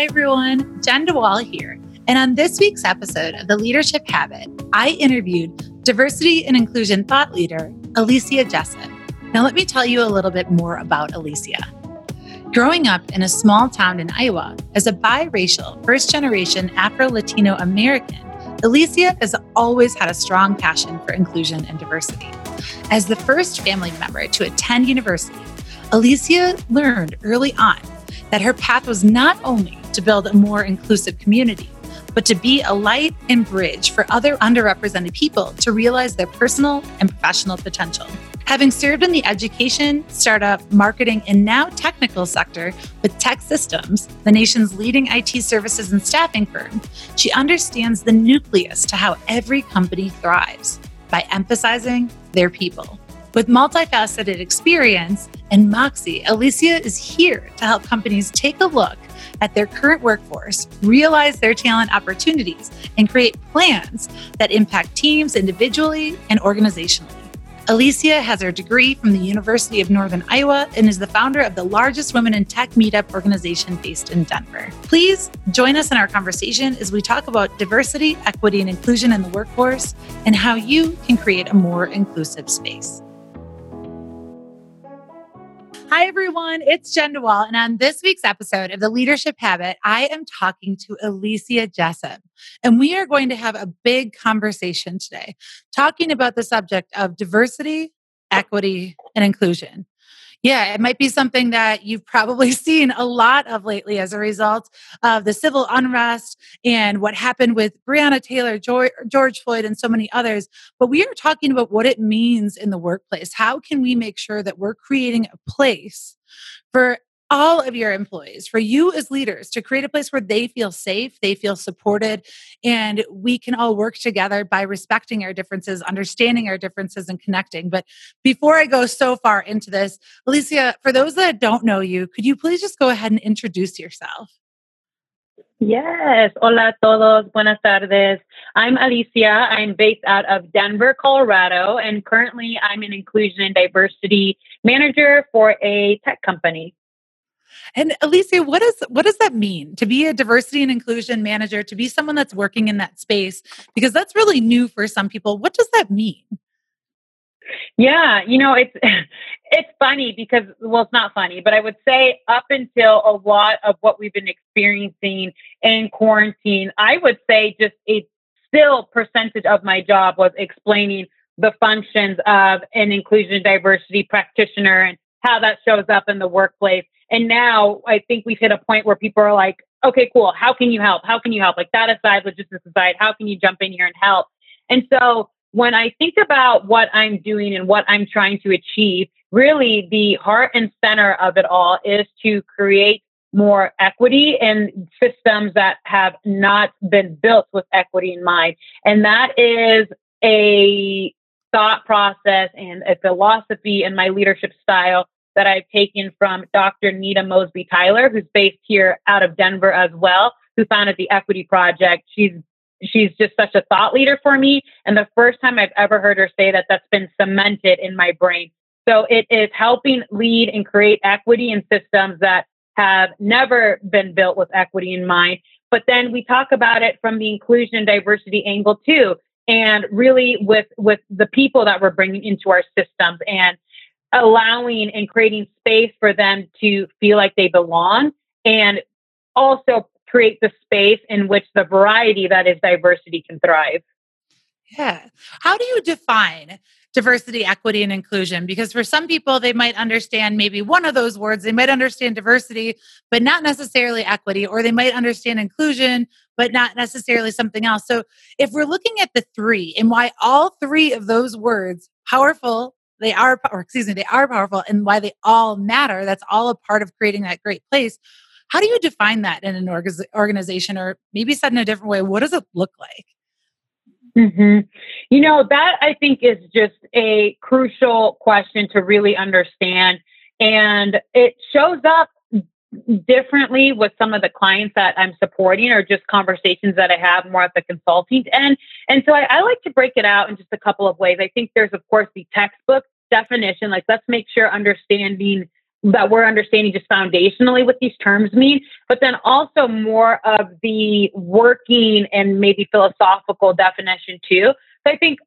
Hi, everyone. Jenn DeWall here. And on this week's episode of The Leadership Habit, I interviewed diversity and inclusion thought leader, Alicia Jessip. Now, let me tell you a little bit more about Alicia. Growing up in a small town in Iowa as a biracial, first generation Afro Latino American, Alicia has always had a strong passion for inclusion and diversity. As the first family member to attend university, Alicia learned early on that her path was not only to build a more inclusive community, but to be a light and bridge for other underrepresented people to realize their personal and professional potential. Having served in the education, startup, marketing, and now technical sector with TEKsystems, the nation's leading IT services and staffing firm, she understands the nucleus to how every company thrives by emphasizing their people. With multifaceted experience and Moxie, Alicia is here to help companies take a look at their current workforce, realize their talent opportunities, and create plans that impact teams individually and organizationally. Alicia has her degree from the University of Northern Iowa and is the founder of the largest women in tech meetup organization based in Denver. Please join us in our conversation as we talk about diversity, equity, and inclusion in the workforce and how you can create a more inclusive space. Hi, everyone. It's Jenn DeWall. And on this week's episode of The Leadership Habit, I am talking to Alicia Jessip. And we are going to have a big conversation today talking about the subject of diversity, equity, and inclusion yeah, it might be something that you've probably seen a lot of lately as a result of the civil unrest and what happened with Breonna Taylor, George Floyd, and so many others. But we are talking about what it means in the workplace. How can we make sure that we're creating a place for all of your employees, for you as leaders to create a place where they feel safe, they feel supported, and we can all work together by respecting our differences, understanding our differences, and connecting. But before I go so far into this, Alicia, for those that don't know you, could you please just go ahead and introduce yourself? Yes. Hola todos. Buenas tardes. I'm Alicia. I'm based out of Denver, Colorado, and currently I'm an inclusion and diversity manager for a tech company. And Alicia, what does what does that mean to be a diversity and inclusion manager, to be someone that's working in that space? Because that's really new for some people. What does that mean? Yeah, you know, it's it's funny because well, it's not funny, but I would say up until a lot of what we've been experiencing in quarantine, I would say just a still percentage of my job was explaining the functions of an inclusion diversity practitioner and how that shows up in the workplace. And now I think we've hit a point where people are like, okay, cool. How can you help? How can you help? Like that aside, logistics aside, how can you jump in here and help? And so when I think about what I'm doing and what I'm trying to achieve, really the heart and center of it all is to create more equity in systems that have not been built with equity in mind. And that is a thought process and a philosophy in my leadership style that I've taken from Dr. Nita Mosby Tyler, who's based here out of Denver as well, who founded the Equity Project. She's she's just such a thought leader for me. And the first time I've ever heard her say that, that's been cemented in my brain. So it is helping lead and create equity in systems that have never been built with equity in mind. But then we talk about it from the inclusion and diversity angle too, and really with with the people that we're bringing into our systems and allowing and creating space for them to feel like they belong and also create the space in which the variety that is diversity can thrive. Yeah. How do you define diversity, equity, and inclusion? Because for some people, they might understand maybe one of those words. They might understand diversity, but not necessarily equity, or they might understand inclusion, but not necessarily something else. So if we're looking at the three and why all three of those words, powerful, they are, or excuse me, they are powerful and why they all matter. That's all a part of creating that great place. How do you define that in an organization, or maybe said in a different way? What does it look like? Mm-hmm. You know, that I think is just a crucial question to really understand. And it shows up differently with some of the clients that I'm supporting or just conversations that I have more at the consulting end. And so I, I, like to break it out in just a couple of ways. I think there's, of course, the textbook definition, like let's make sure understanding that we're understanding just foundationally what these terms mean, but then also more of the working and maybe philosophical definition too. So I think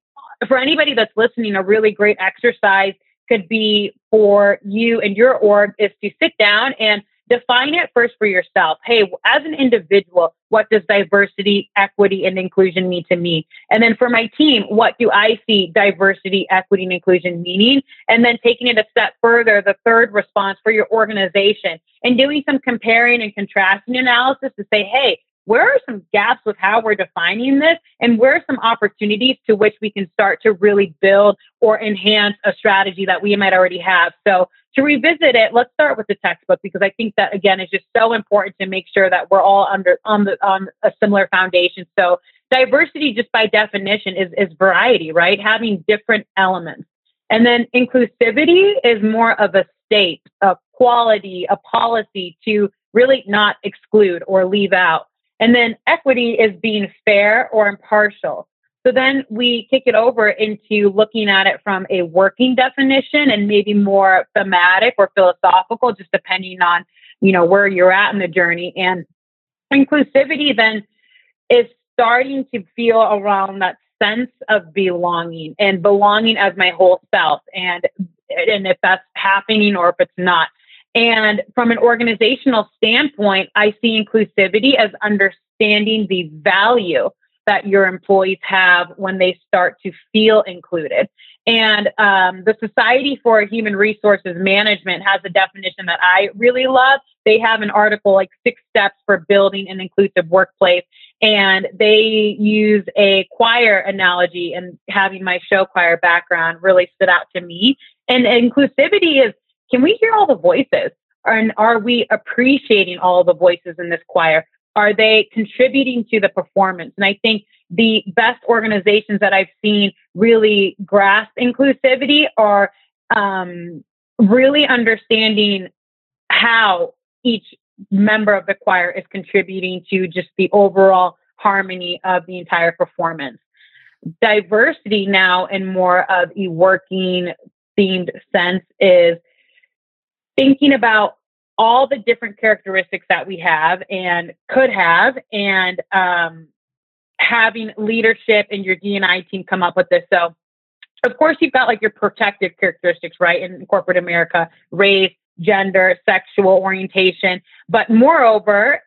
for anybody that's listening, a really great exercise could be for you and your org is to sit down and define it first for yourself. Hey, as an individual, what does diversity, equity, and inclusion mean to me? And then for my team, what do I see diversity, equity, and inclusion meaning? And then taking it a step further, the third response for your organization and doing some comparing and contrasting analysis to say, hey, where are some gaps with how we're defining this and where are some opportunities to which we can start to really build or enhance a strategy that we might already have so to revisit it let's start with the textbook because i think that again is just so important to make sure that we're all under on the on a similar foundation. So diversity just by definition is is variety right? Having different elements. And then inclusivity is more of a state a quality a policy to really not exclude or leave out. And then equity is being fair or impartial. So then we kick it over into looking at it from a working definition and maybe more thematic or philosophical, just depending on, you know, where you're at in the journey. And inclusivity then is starting to feel around that sense of belonging and belonging as my whole self. And and if that's happening or if it's not. And from an organizational standpoint, I see inclusivity as understanding the value that your employees have when they start to feel included. And um, the Society for Human Resources Management has a definition that I really love. They have an article like six steps for building an inclusive workplace. And they use a choir analogy, and having my show choir background really stood out to me. And inclusivity is can we hear all the voices? And are we appreciating all the voices in this choir? Are they contributing to the performance? And I think the best organizations that I've seen really grasp inclusivity are um, really understanding how each member of the choir is contributing to just the overall harmony of the entire performance. Diversity now in more of a working themed sense is thinking about all the different characteristics that we have and could have, and um, having leadership and your D&I team come up with this. So, of course, you've got like your protective characteristics, right, in corporate America, race, gender, sexual orientation, but moreover,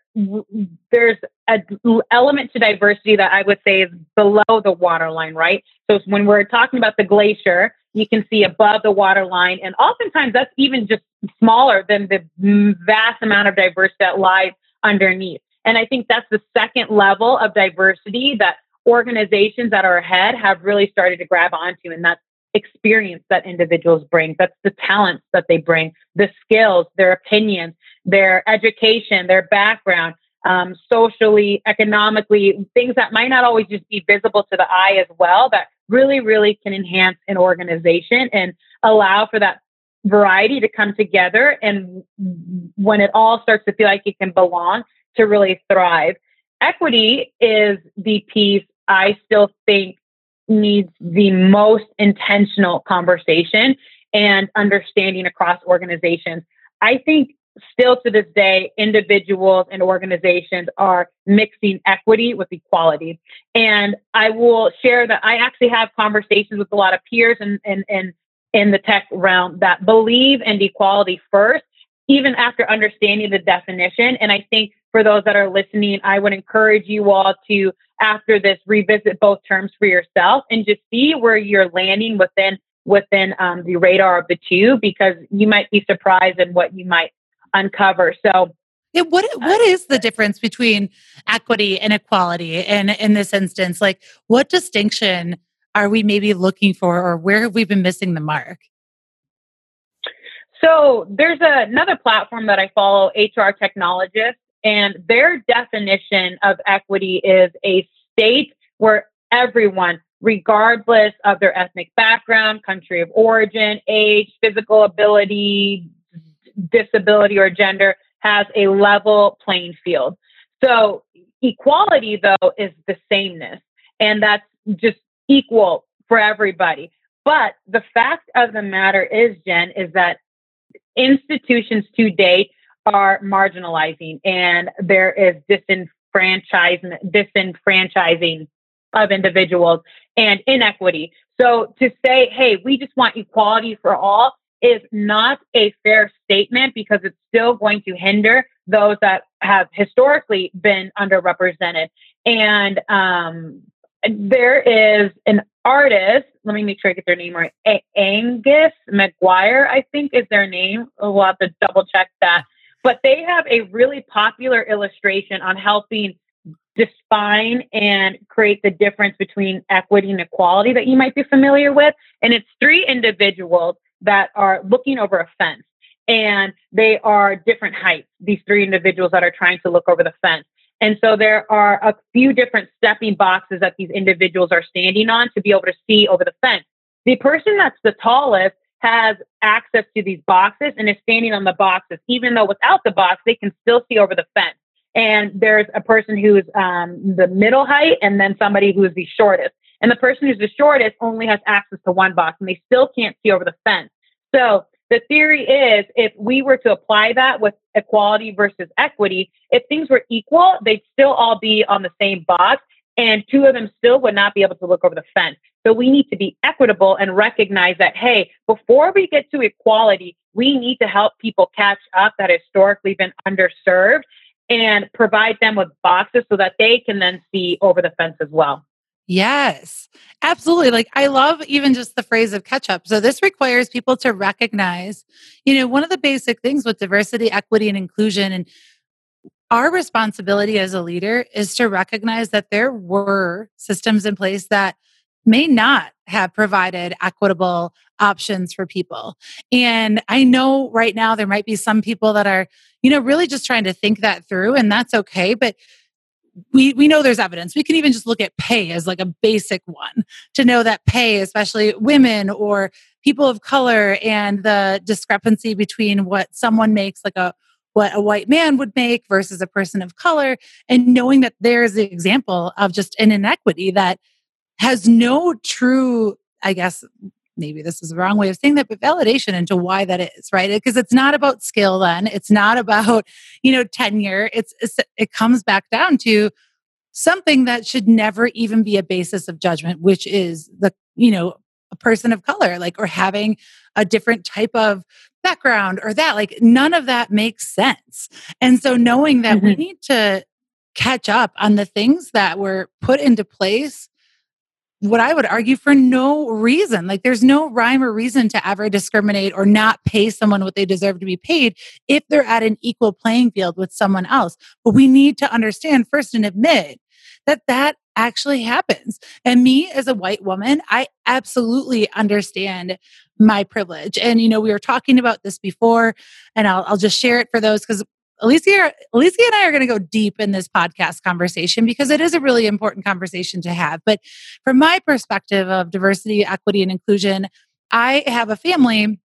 there's an element to diversity that I would say is below the waterline, right? So when we're talking about the glacier, you can see above the waterline, and oftentimes that's even just smaller than the vast amount of diversity that lies underneath. And I think that's the second level of diversity that organizations that are ahead have really started to grab onto, and that's experience that individuals bring. That's the talents that they bring, the skills, their opinions, their education, their background, um, socially, economically, things that might not always just be visible to the eye as well, that really, really can enhance an organization and allow for that variety to come together. And when it all starts to feel like it can belong, to really thrive. Equity is the piece I still think needs the most intentional conversation and understanding across organizations. I think still to this day, individuals and organizations are mixing equity with equality. And I will share that I actually have conversations with a lot of peers and and and in the tech realm that believe in equality first, even after understanding the definition. And I think for those that are listening, I would encourage you all to, after this, revisit both terms for yourself and just see where you're landing within within um, the radar of the two, because you might be surprised in what you might uncover. So. What what is the difference between equity and equality in in this instance? Like, what distinction are we maybe looking for, or where have we been missing the mark? So there's a, another platform that I follow, HR technologists and their definition of equity is a state where everyone, regardless of their ethnic background, country of origin, age, physical ability, disability, or gender, has a level playing field. So equality, though, is the sameness. And that's just equal for everybody. But the fact of the matter is, Jenn, is that institutions to date are marginalizing and there is disenfranchisement, disenfranchising of individuals and inequity. So to say, hey, we just want equality for all is not a fair statement because it's still going to hinder those that have historically been underrepresented. And um, there is an artist, let me make sure I get their name right. A- Angus Maguire, I think is their name. We'll have to double check that. But they have a really popular illustration on helping define and create the difference between equity and equality that you might be familiar with. And it's three individuals that are looking over a fence and they are different heights, these three individuals that are trying to look over the fence. And so there are a few different stepping boxes that these individuals are standing on to be able to see over the fence. The person that's the tallest has access to these boxes and is standing on the boxes, even though without the box, they can still see over the fence. And there's a person who's um, the middle height and then somebody who is the shortest. And the person who's the shortest only has access to one box and they still can't see over the fence. So the theory is if we were to apply that with equality versus equity, if things were equal, they'd still all be on the same box and two of them still would not be able to look over the fence. So we need to be equitable and recognize that, hey, before we get to equality, we need to help people catch up that historically been underserved and provide them with boxes so that they can then see over the fence as well. Yes, absolutely. Like I love even just the phrase of catch up. So this requires people to recognize, you know, one of the basic things with diversity, equity, and inclusion and our responsibility as a leader is to recognize that there were systems in place that may not have provided equitable options for people. And I know right now there might be some people that are, you know, really just trying to think that through, and that's okay. But we we know there's evidence. We can even just look at pay as like a basic one to know that pay, especially women or people of color, and the discrepancy between what someone makes, like a what a white man would make versus a person of color, and knowing that there's the example of just an inequity that has no true, I guess, maybe this is the wrong way of saying that, but validation into why that is, right? Because it's not about skill then. It's not about, you know, tenure. It's, it's, it comes back down to something that should never even be a basis of judgment, which is the, you know, a person of color, like, or having a different type of background or that, like, none of that makes sense. And so knowing that mm-hmm. we need to catch up on the things that were put into place what I would argue for no reason. Like there's no rhyme or reason to ever discriminate or not pay someone what they deserve to be paid if they're at an equal playing field with someone else. But we need to understand first and admit that that actually happens. And me as a white woman, I absolutely understand my privilege. And, you know, we were talking about this before, and I'll, I'll just share it for those because Alicia, Alicia and I are going to go deep in this podcast conversation because it is a really important conversation to have. But from my perspective of diversity, equity, and inclusion, I have a family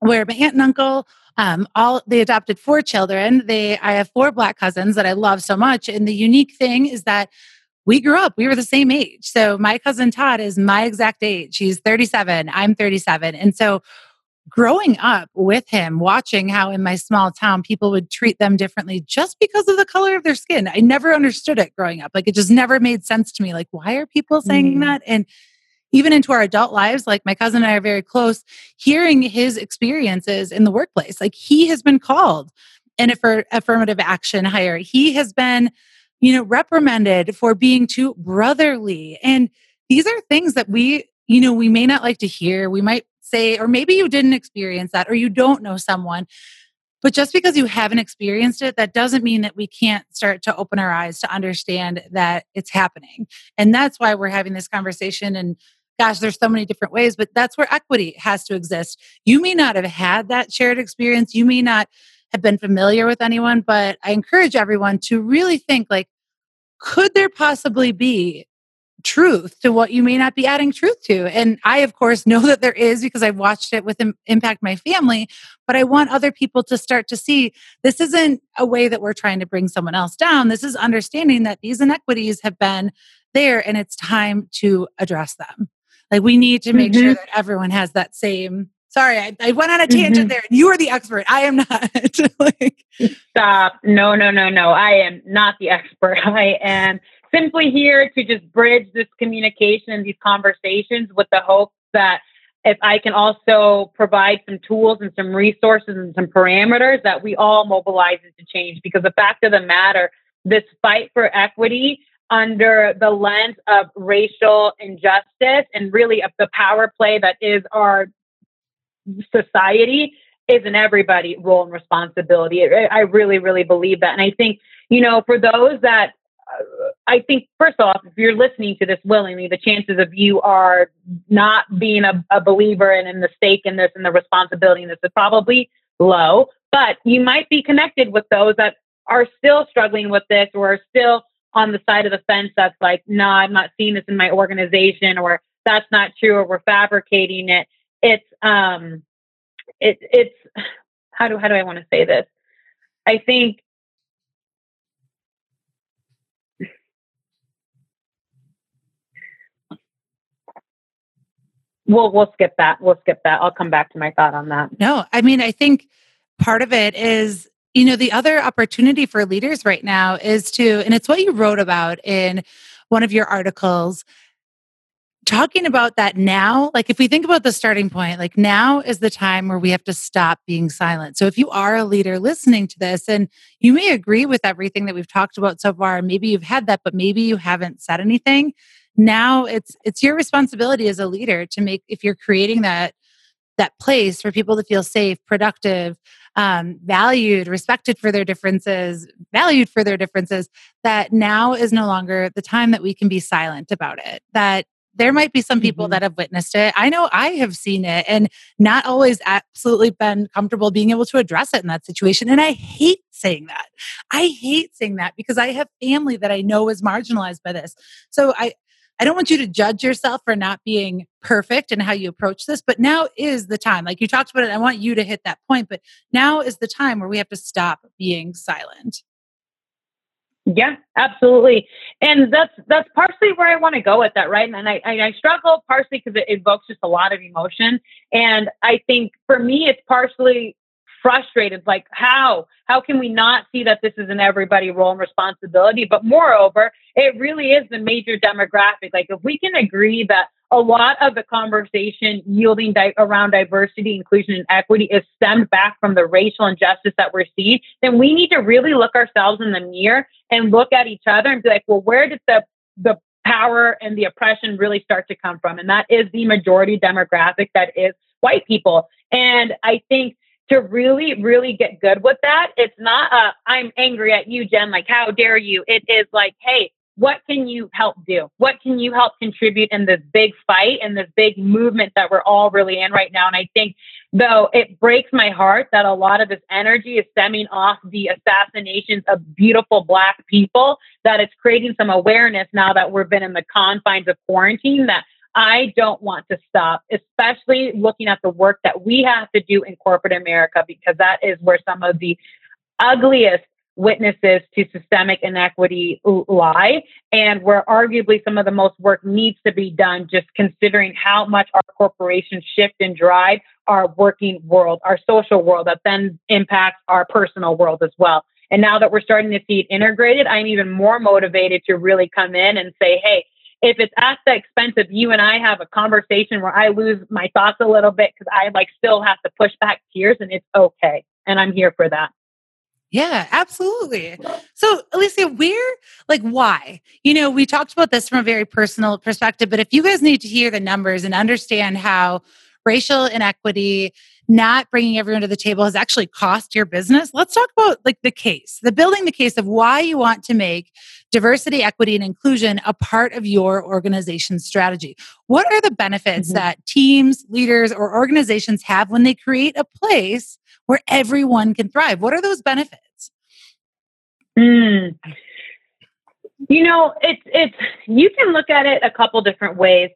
where my aunt and uncle um, all they adopted four children. They I have four black cousins that I love so much. And the unique thing is that we grew up, we were the same age. So my cousin Todd is my exact age. She's 37, I'm 37. And so growing up with him, watching how in my small town people would treat them differently just because of the color of their skin. I never understood it growing up. Like it just never made sense to me. Like, why are people saying mm. that? And even into our adult lives, like my cousin and I are very close, hearing his experiences in the workplace. Like he has been called an affirmative action hire. He has been, you know, reprimanded for being too brotherly. And these are things that we, you know, we may not like to hear. We might say, or maybe you didn't experience that, or you don't know someone. But just because you haven't experienced it, that doesn't mean that we can't start to open our eyes to understand that it's happening. And that's why we're having this conversation. And gosh, there's so many different ways, but that's where equity has to exist. You may not have had that shared experience. You may not have been familiar with anyone, but I encourage everyone to really think like, could there possibly be truth to what you may not be adding truth to. And I, of course, know that there is because I've watched it with impact my family, but I want other people to start to see this isn't a way that we're trying to bring someone else down. This is understanding that these inequities have been there and it's time to address them. Like we need to make mm-hmm. sure that everyone has that same Sorry, I, I went on a tangent mm-hmm. there. You are the expert. I am not. like, Stop. No, no, no, no. I am not the expert. I am simply here to just bridge this communication and these conversations with the hope that if I can also provide some tools and some resources and some parameters that we all mobilize into change. Because the fact of the matter, this fight for equity under the lens of racial injustice and really of the power play that is our society is an everybody role and responsibility. I really, really believe that. And I think, you know, for those that I think, first off, if you're listening to this willingly, the chances of you are not being a, a believer and in the stake in this and the responsibility in this is probably low. But you might be connected with those that are still struggling with this or are still on the side of the fence that's like, no, nah, I'm not seeing this in my organization or that's not true or we're fabricating it. It's um it it's how do how do I want to say this? I think we'll we'll skip that. We'll skip that. I'll come back to my thought on that. No, I mean, I think part of it is you know the other opportunity for leaders right now is to and it's what you wrote about in one of your articles talking about that now like if we think about the starting point like now is the time where we have to stop being silent so if you are a leader listening to this and you may agree with everything that we've talked about so far maybe you've had that but maybe you haven't said anything now it's it's your responsibility as a leader to make if you're creating that that place for people to feel safe productive um, valued respected for their differences valued for their differences that now is no longer the time that we can be silent about it that there might be some people mm-hmm. that have witnessed it. I know I have seen it and not always absolutely been comfortable being able to address it in that situation. And I hate saying that. I hate saying that because I have family that I know is marginalized by this. So I, I don't want you to judge yourself for not being perfect in how you approach this, but now is the time. Like you talked about it, I want you to hit that point, but now is the time where we have to stop being silent. Yeah, absolutely, and that's that's partially where I want to go with that, right? And I, I struggle partially because it evokes just a lot of emotion, and I think for me it's partially frustrated like how? How can we not see that this is an everybody role and responsibility? But moreover it really is the major demographic. Like if we can agree that a lot of the conversation yielding di- around diversity inclusion and equity is stemmed back from the racial injustice that we're seeing then we need to really look ourselves in the mirror and look at each other and be like well where did the the power and the oppression really start to come from? And that is the majority demographic that is white people. And i think to really, really get good with that, it's not a, I'm angry at you, Jenn, like, how dare you? It is like, hey, what can you help do? What can you help contribute in this big fight and this big movement that we're all really in right now? And I think, though, it breaks my heart that a lot of this energy is stemming off the assassinations of beautiful Black people, that it's creating some awareness now that we've been in the confines of quarantine that I don't want to stop, especially looking at the work that we have to do in corporate America, because that is where some of the ugliest witnesses to systemic inequity lie, and where arguably some of the most work needs to be done, just considering how much our corporations shift and drive our working world, our social world, that then impacts our personal world as well. And now that we're starting to see it integrated, I'm even more motivated to really come in and say, hey, if it's at the expense of you and I have a conversation where I lose my thoughts a little bit because I like still have to push back tears and it's okay. And I'm here for that. Yeah, absolutely. So, Alicia, where, like, why? You know, we talked about this from a very personal perspective, but if you guys need to hear the numbers and understand how racial inequity, not bringing everyone to the table has actually cost your business, let's talk about like the case, the building the case of why you want to make diversity, equity, and inclusion a part of your organization's strategy. What are the benefits mm-hmm. that teams, leaders, or organizations have when they create a place where everyone can thrive? What are those benefits? Mm. You know, it's it's you can look at it a couple different ways.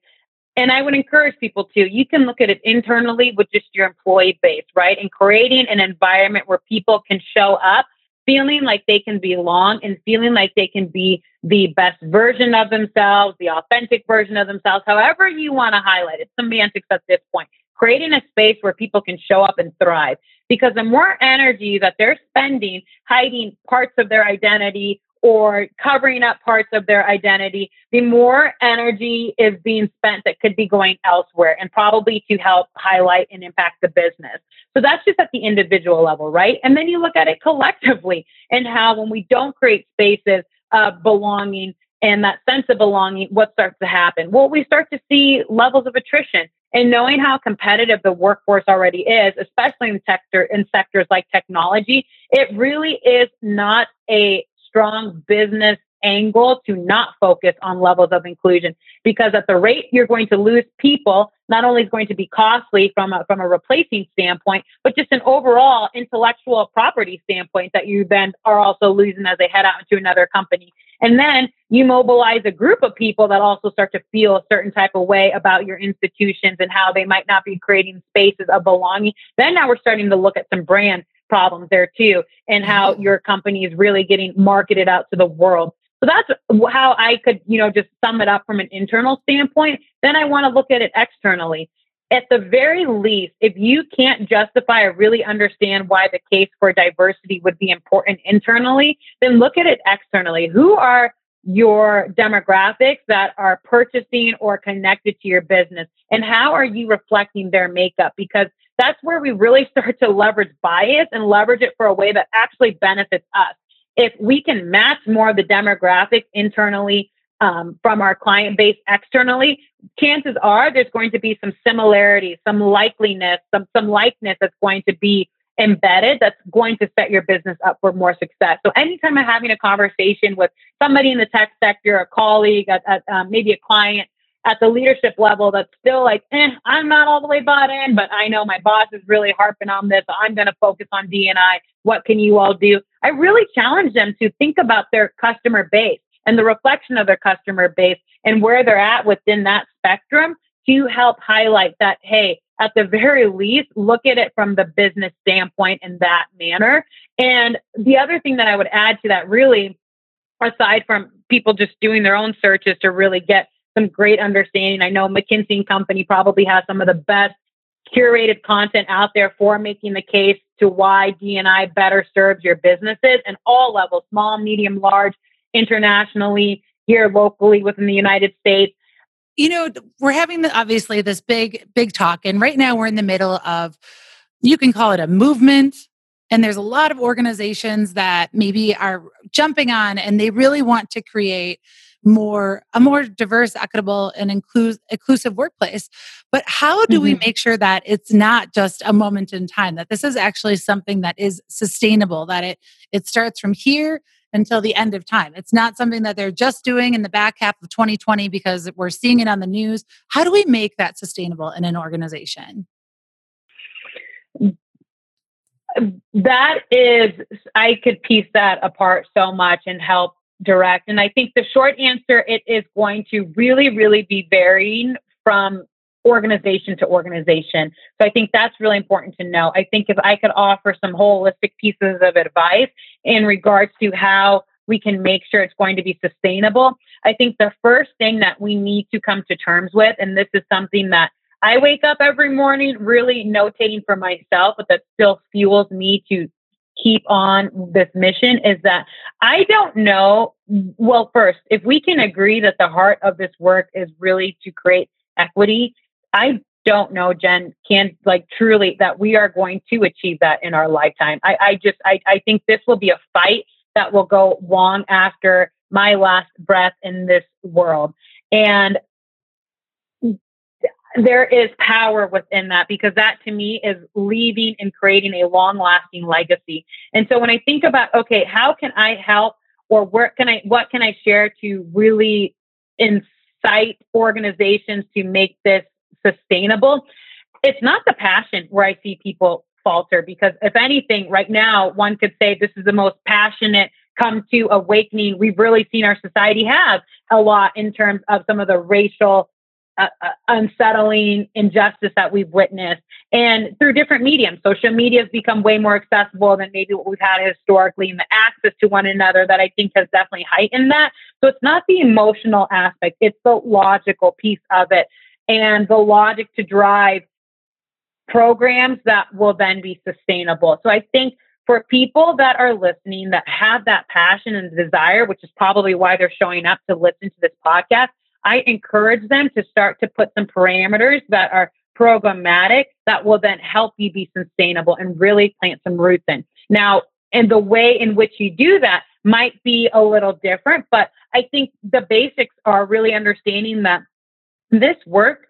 And I would encourage people to, you can look at it internally with just your employee base, right? And creating an environment where people can show up feeling like they can belong and feeling like they can be the best version of themselves, the authentic version of themselves, however you want to highlight it, semantics at this point. creating a space where people can show up and thrive. Because the more energy that they're spending hiding parts of their identity or covering up parts of their identity, the more energy is being spent that could be going elsewhere and probably to help highlight and impact the business. So that's just at the individual level, right? And then you look at it collectively and how when we don't create spaces of belonging and that sense of belonging, what starts to happen? Well, we start to see levels of attrition. And knowing how competitive the workforce already is, especially in sector in sectors like technology, it really is not a strong business angle to not focus on levels of inclusion. Because at the rate you're going to lose people not only is going to be costly from a, from a replacing standpoint but just an overall intellectual property standpoint that you then are also losing as they head out into another company. And then you mobilize a group of people that also start to feel a certain type of way about your institutions and how they might not be creating spaces of belonging. Then now we're starting to look at some brand problems there too, and how mm-hmm. your company is really getting marketed out to the world. So that's how I could, you know, just sum it up from an internal standpoint. Then I want to look at it externally. At the very least, if you can't justify or really understand why the case for diversity would be important internally, then look at it externally. Who are your demographics that are purchasing or connected to your business? And how are you reflecting their makeup? Because that's where we really start to leverage bias and leverage it for a way that actually benefits us. If we can match more of the demographics internally um, from our client base externally, chances are there's going to be some similarity, some likeliness, some some likeness that's going to be embedded that's going to set your business up for more success. So anytime I'm having a conversation with somebody in the tech sector, a colleague, a, a, um, maybe a client at the leadership level that's still like, eh, I'm not all the way bought in, but I know my boss is really harping on this. I'm going to focus on D&I. What can you all do? I really challenge them to think about their customer base and the reflection of their customer base and where they're at within that spectrum to help highlight that, hey, at the very least, look at it from the business standpoint in that manner. And the other thing that I would add to that, really, aside from people just doing their own searches to really get some great understanding. I know McKinsey and Company probably has some of the best curated content out there for making the case to why D&I better serves your businesses and all levels, small, medium, large, internationally, here locally within the United States. You know, we're having the, obviously this big, big talk, and right now we're in the middle of, you can call it a movement, and there's a lot of organizations that maybe are jumping on and they really want to create more a more diverse equitable and inclus- inclusive workplace. But how do mm-hmm. we make sure that it's not just a moment in time that this is actually something that is sustainable that it it starts from here until the end of time? It's not something that they're just doing in the back half of 2020 because we're seeing it on the news. How do we make that sustainable in an organization? That is i could piece that apart so much and help direct. And I think the short answer it is going to really, really be varying from organization to organization. So I think that's really important to know. I think if I could offer some holistic pieces of advice in regards to how we can make sure it's going to be sustainable, I think the first thing that we need to come to terms with, and this is something that I wake up every morning really notating for myself, but that still fuels me to keep on this mission is that I don't know. Well, first, if we can agree that the heart of this work is really to create equity, I don't know, Jenn, can like truly that we are going to achieve that in our lifetime. I, I just, I, I think this will be a fight that will go long after my last breath in this world. And there is power within that because that to me is leaving and creating a long lasting legacy. And so when I think about, okay, how can I help or where can I, what can I share to really incite organizations to make this sustainable? It's not the passion where I see people falter because if anything, right now, one could say this is the most passionate come to awakening we've really seen our society have a lot in terms of some of the racial uh, unsettling injustice that we've witnessed. And through different mediums, social media has become way more accessible than maybe what we've had historically, and the access to one another that I think has definitely heightened that. So it's not the emotional aspect, it's the logical piece of it and the logic to drive programs that will then be sustainable. So I think for people that are listening that have that passion and desire, which is probably why they're showing up to listen to this podcast, I encourage them to start to put some parameters that are programmatic that will then help you be sustainable and really plant some roots in. Now, and the way in which you do that might be a little different, but I think the basics are really understanding that this work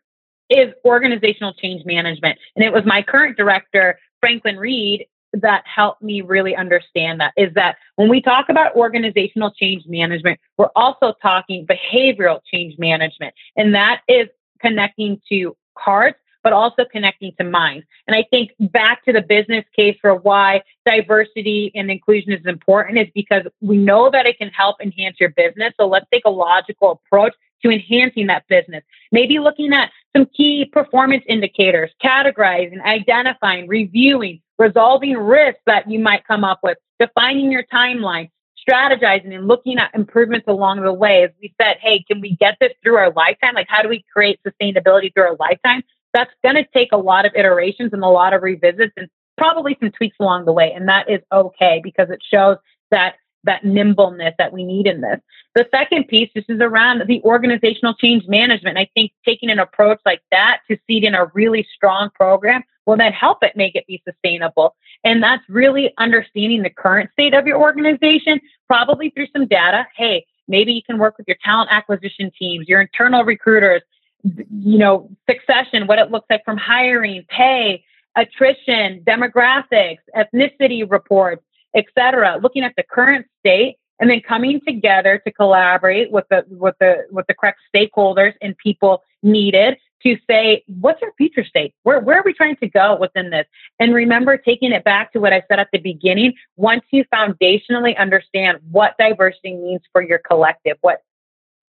is organizational change management. And it was my current director, Franklin Reed, that helped me really understand that is that when we talk about organizational change management, we're also talking behavioral change management. And that is connecting to hearts, but also connecting to minds. And I think back to the business case for why diversity and inclusion is important is because we know that it can help enhance your business. So let's take a logical approach to enhancing that business. Maybe looking at some key performance indicators, categorizing, identifying, reviewing, resolving risks that you might come up with, defining your timeline, strategizing and looking at improvements along the way. As we said, hey, can we get this through our lifetime? Like, how do we create sustainability through our lifetime? That's going to take a lot of iterations and a lot of revisits and probably some tweaks along the way. And that is okay because it shows that that nimbleness that we need in this. The second piece, this is around the organizational change management. I think taking an approach like that to seed in a really strong program will then help it make it be sustainable. And that's really understanding the current state of your organization, probably through some data. Hey, maybe you can work with your talent acquisition teams, your internal recruiters, you know, succession, what it looks like from hiring, pay, attrition, demographics, ethnicity reports, etc. Looking at the current state and then coming together to collaborate with the with the with the correct stakeholders and people needed to say what's our future state? Where, where are we trying to go within this? And remember taking it back to what i said at the beginning once you foundationally understand what diversity means for your collective what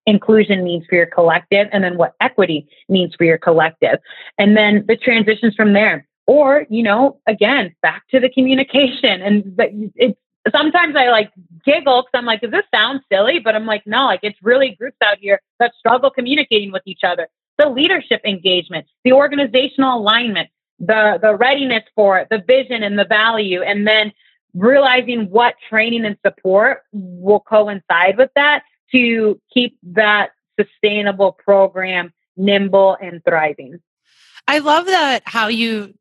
inclusion means for your collective and then what equity means for your collective. And then the transitions from there or you know again back to the communication and it's sometimes I like giggle because I'm like, does this sound silly? But I'm like, no, like it's really groups out here that struggle communicating with each other. The leadership engagement, the organizational alignment, the the readiness for it, the vision and the value, and then realizing what training and support will coincide with that to keep that sustainable program nimble and thriving. I love that how you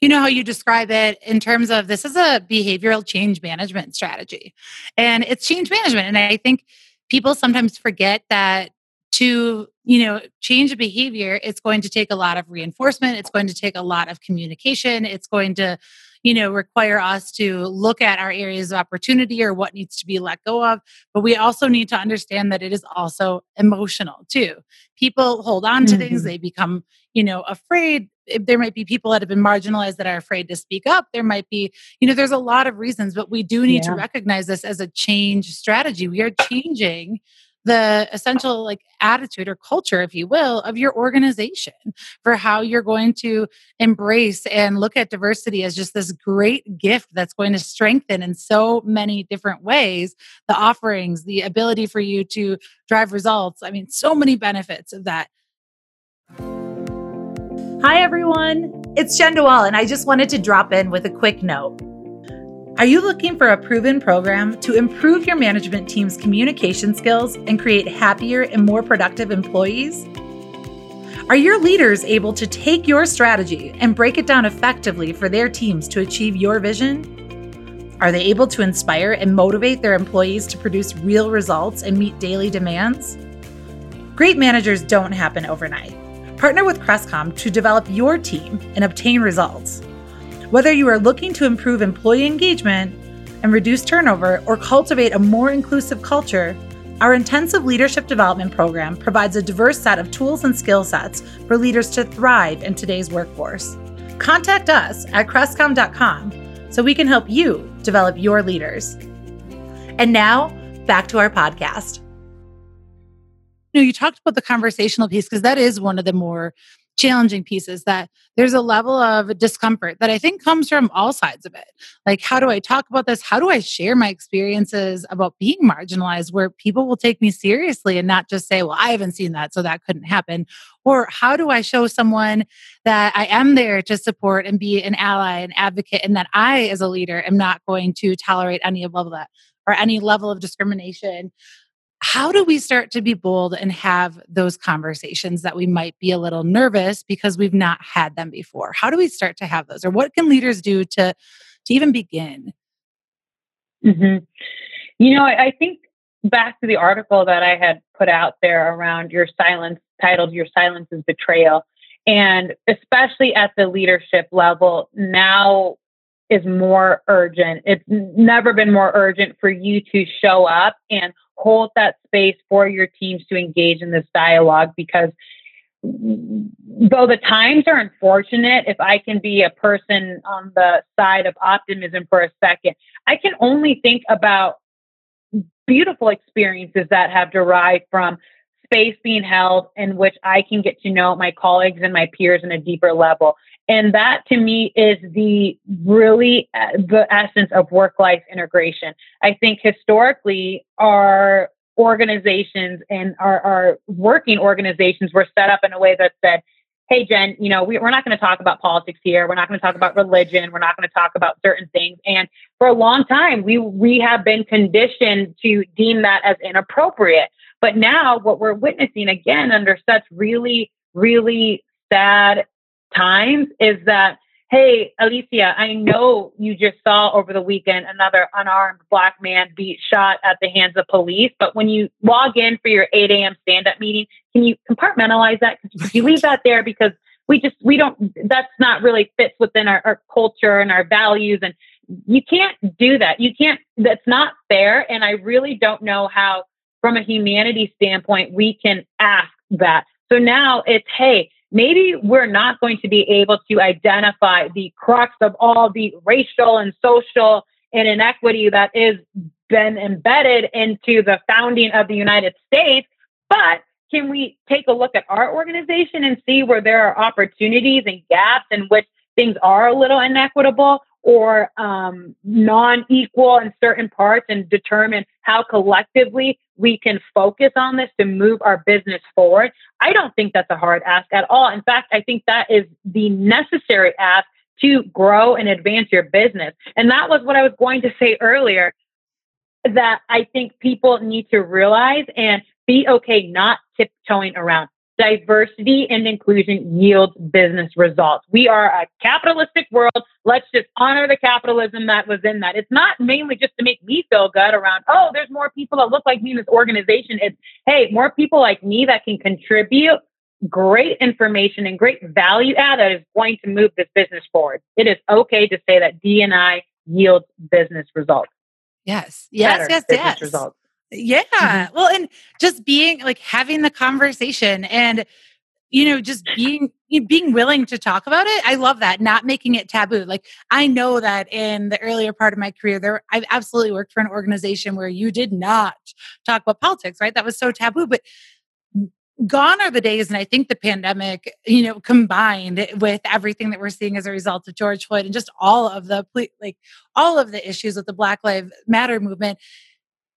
you know how you describe it in terms of this is a behavioral change management strategy. And it's change management. And i think people sometimes forget that to you know change a behavior it's going to take a lot of reinforcement. It's going to take a lot of communication. It's going to you know require us to look at our areas of opportunity or what needs to be let go of. But we also need to understand that it is also emotional too. People hold on to mm-hmm. things they become you know afraid there might be people that have been marginalized that are afraid to speak up there might be you know there's a lot of reasons but we do need yeah. to recognize this as a change strategy. We are changing the essential like attitude or culture if you will of your organization for how you're going to embrace and look at diversity as just this great gift that's going to strengthen in so many different ways the offerings the ability for you to drive results. I mean so many benefits of that Hi, everyone. It's Jenn DeWall, and I just wanted to drop in with a quick note. Are you looking for a proven program to improve your management team's communication skills and create happier and more productive employees? Are your leaders able to take your strategy and break it down effectively for their teams to achieve your vision? Are they able to inspire and motivate their employees to produce real results and meet daily demands? Great managers don't happen overnight. Partner with Crestcom to develop your team and obtain results. Whether you are looking to improve employee engagement and reduce turnover or cultivate a more inclusive culture, our intensive leadership development program provides a diverse set of tools and skill sets for leaders to thrive in today's workforce. Contact us at crestcom.com so we can help you develop your leaders. And now, back to our podcast. Know, you talked about the conversational piece because that is one of the more challenging pieces that there's a level of discomfort that I think comes from all sides of it. Like, how do I talk about this? How do I share my experiences about being marginalized where people will take me seriously and not just say, well, I haven't seen that, so that couldn't happen? Or how do I show someone that I am there to support and be an ally and advocate, and that I, as a leader, am not going to tolerate any level of that or any level of discrimination? How do we start to be bold and have those conversations that we might be a little nervous because we've not had them before? How do we start to have those, or what can leaders do to to even begin? Mm-hmm. You know, I, I think back to the article that I had put out there around your silence titled Your Silence is Betrayal. And especially at the leadership level, now is more urgent. It's never been more urgent for you to show up and hold that space for your teams to engage in this dialogue because though the times are unfortunate, if I can be a person on the side of optimism for a second, I can only think about beautiful experiences that have derived from space being held in which I can get to know my colleagues and my peers in a deeper level. And that to me is the really uh, the essence of work life integration. I think historically our organizations and our, our working organizations were set up in a way that said, hey, Jenn, you know, we, are not going to talk about politics here. We're not going to talk about religion. We're not going to talk about certain things. And for a long time, we, we have been conditioned to deem that as inappropriate. But now what we're witnessing again under such really, really sad times is that, hey, Alicia, I know you just saw over the weekend another unarmed black man be shot at the hands of police. But when you log in for your 8 a.m. stand up meeting, can you compartmentalize that? Because you leave that there because we just, we don't, that's not really fits within our, our culture and our values. And you can't do that. You can't, that's not fair. And I really don't know how, from a humanity standpoint, we can ask that. So now it's, hey, maybe we're not going to be able to identify the crux of all the racial and social and inequity that is been embedded into the founding of the United States, but can we take a look at our organization and see where there are opportunities and gaps in which things are a little inequitable or um, non-equal in certain parts and determine how collectively we can focus on this to move our business forward. I don't think that's a hard ask at all. In fact, I think that is the necessary ask to grow and advance your business. And that was what I was going to say earlier that I think people need to realize and be okay not tiptoeing around diversity and inclusion yields business results. We are a capitalistic world. Let's just honor the capitalism that was in that. It's not mainly just to make me feel good around, oh, there's more people that look like me in this organization. It's, hey, more people like me that can contribute great information and great value add that is going to move this business forward. It is okay to say that D&I yields business results. Yes. Yes, yes, yes. Results. Yeah. Mm-hmm. Well, and just being like having the conversation and you know just being being willing to talk about it i love that not making it taboo like i know that in the earlier part of my career there i've absolutely worked for an organization where you did not talk about politics right that was so taboo but gone are the days and i think the pandemic you know combined with everything that we're seeing as a result of george floyd and just all of the like all of the issues with the black lives matter movement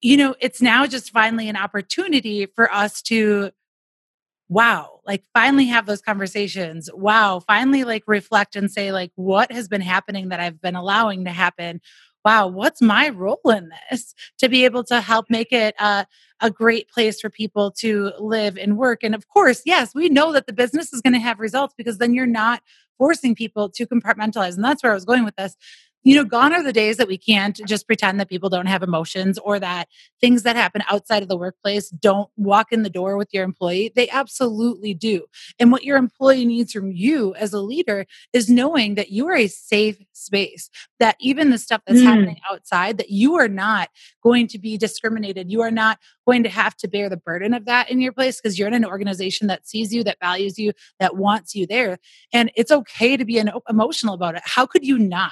you know, it's now just finally an opportunity for us to, wow, like finally have those conversations. Wow, finally like reflect and say, like, what has been happening that I've been allowing to happen? Wow, what's my role in this to be able to help make it a, a great place for people to live and work? And of course, yes, we know that the business is going to have results because then you're not forcing people to compartmentalize. And that's where I was going with this you know, gone are the days that we can't just pretend that people don't have emotions or that things that happen outside of the workplace don't walk in the door with your employee. They absolutely do. And what your employee needs from you as a leader is knowing that you are a safe space, that even the stuff that's mm. happening outside, that you are not going to be discriminated. You are not going to have to bear the burden of that in your place because you're in an organization that sees you, that values you, that wants you there. And it's okay to be an, emotional about it. How could you not?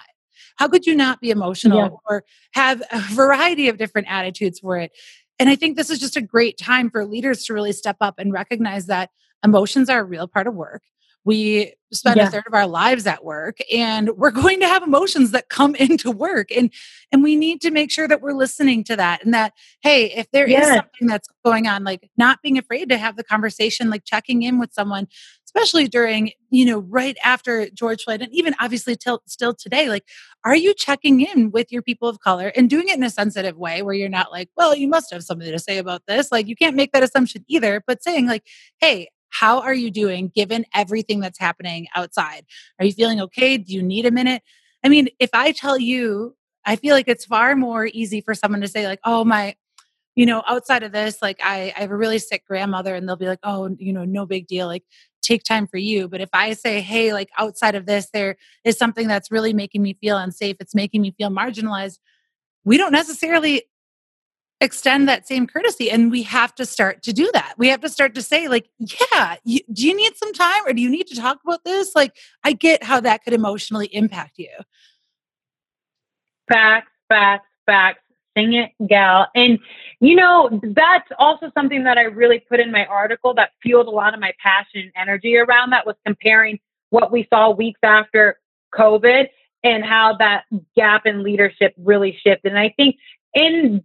How could you not be emotional yeah. or have a variety of different attitudes for it? And I think this is just a great time for leaders to really step up and recognize that emotions are a real part of work. we spend yeah. a third of our lives at work and we're going to have emotions that come into work and and we need to make sure that we're listening to that and that hey if there yes. is something that's going on like not being afraid to have the conversation like checking in with someone especially during you know right after george floyd and even obviously till still today like are you checking in with your people of color and doing it in a sensitive way where you're not like well you must have something to say about this like you can't make that assumption either but saying like hey how are you doing given everything that's happening outside? Are you feeling okay? Do you need a minute? I mean, if I tell you, I feel like it's far more easy for someone to say, like, oh, my, you know, outside of this, like, I, I have a really sick grandmother, and they'll be like, oh, you know, no big deal. Like, take time for you. But if I say, hey, like, outside of this, there is something that's really making me feel unsafe, it's making me feel marginalized, we don't necessarily extend that same courtesy and we have to start to do that. We have to start to say like yeah you, do you need some time or do you need to talk about this? Like i get how that could emotionally impact you. Facts facts facts sing it gal. And you know that's also something that i really put in my article that fueled a lot of my passion and energy around that was comparing what we saw weeks after covid and how that gap in leadership really shifted. And i think in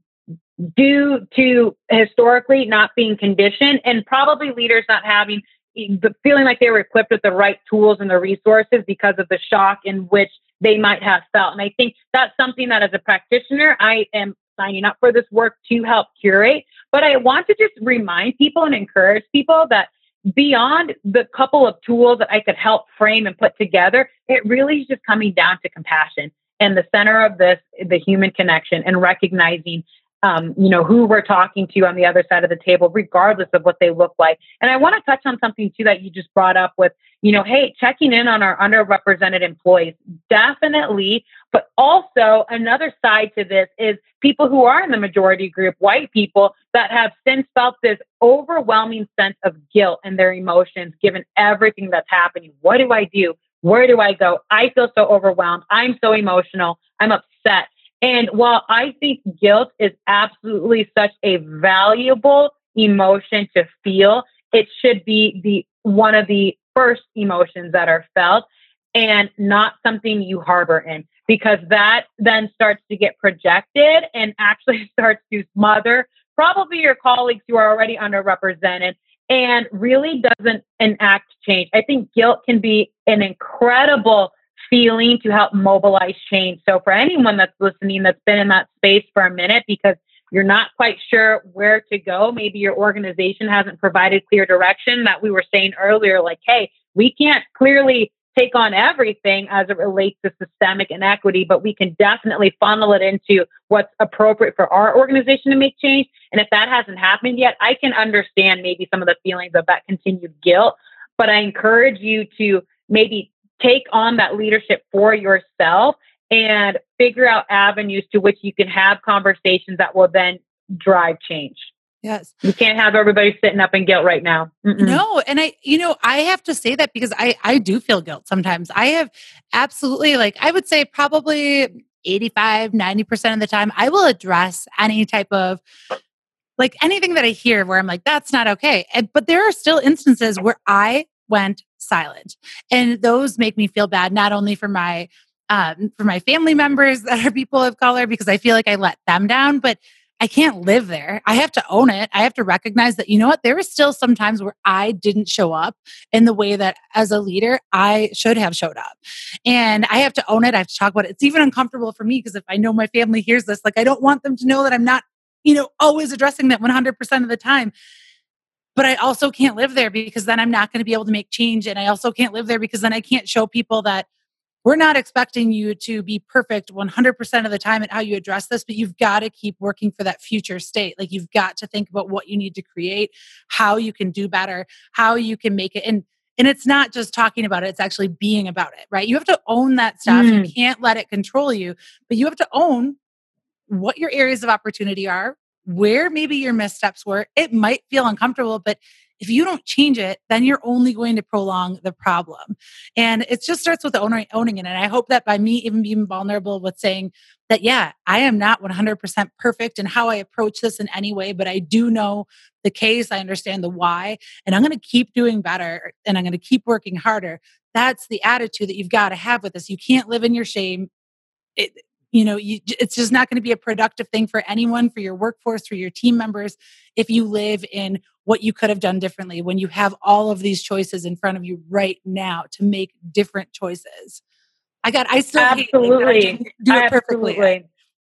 due to historically not being conditioned and probably leaders not having the feeling like they were equipped with the right tools and the resources because of the shock in which they might have felt. And I think that's something that as a practitioner, I am signing up for this work to help curate. But I want to just remind people and encourage people that beyond the couple of tools that I could help frame and put together, it really is just coming down to compassion. And the center of this, the human connection and recognizing um, you know, who we're talking to on the other side of the table, regardless of what they look like. And I want to touch on something too that you just brought up with, you know, hey, checking in on our underrepresented employees. Definitely. But also, another side to this is people who are in the majority group, white people, that have since felt this overwhelming sense of guilt in their emotions given everything that's happening. What do I do? Where do I go? I feel so overwhelmed. I'm so emotional. I'm upset. And while I think guilt is absolutely such a valuable emotion to feel, it should be the one of the first emotions that are felt and not something you harbor in because that then starts to get projected and actually starts to smother probably your colleagues who are already underrepresented and really doesn't enact change. I think guilt can be an incredible feeling to help mobilize change. So for anyone that's listening that's been in that space for a minute because you're not quite sure where to go, maybe your organization hasn't provided clear direction that we were saying earlier like hey, we can't clearly take on everything as it relates to systemic inequity, but we can definitely funnel it into what's appropriate for our organization to make change. And if that hasn't happened yet, I can understand maybe some of the feelings of that continued guilt, but I encourage you to maybe take on that leadership for yourself and figure out avenues to which you can have conversations that will then drive change. Yes. You can't have everybody sitting up in guilt right now. Mm-mm. No, and I you know, I have to say that because I I do feel guilt sometimes. I have absolutely like I would say probably 85 90% of the time I will address any type of like anything that I hear where I'm like that's not okay. And, but there are still instances where I went silent. And those make me feel bad, not only for my um, for my family members that are people of color, because I feel like I let them down, but I can't live there. I have to own it. I have to recognize that, you know what, there is still some times where I didn't show up in the way that as a leader I should have showed up. And I have to own it. I have to talk about it. It's even uncomfortable for me because if I know my family hears this, like I don't want them to know that I'm not, you know, always addressing that 100% of the time but I also can't live there because then I'm not going to be able to make change. And I also can't live there because then I can't show people that we're not expecting you to be perfect 100% of the time at how you address this, but you've got to keep working for that future state. Like you've got to think about what you need to create, how you can do better, how you can make it. And and it's not just talking about it, it's actually being about it, right? You have to own that stuff. Mm. You can't let it control you, but you have to own what your areas of opportunity are, where maybe your missteps were. It might feel uncomfortable, but if you don't change it, then you're only going to prolong the problem. And it just starts with owning, owning it. And I hope that by me even being vulnerable with saying that, yeah, I am not 100% perfect in how I approach this in any way, but I do know the case. I understand the why. And I'm going to keep doing better and I'm going to keep working harder. That's the attitude that you've got to have with this. You can't live in your shame. It, you know you, it's just not going to be a productive thing for anyone for your workforce for your team members if you live in what you could have done differently when you have all of these choices in front of you right now to make different choices. I got i still absolutely. hate, like, do it perfectly.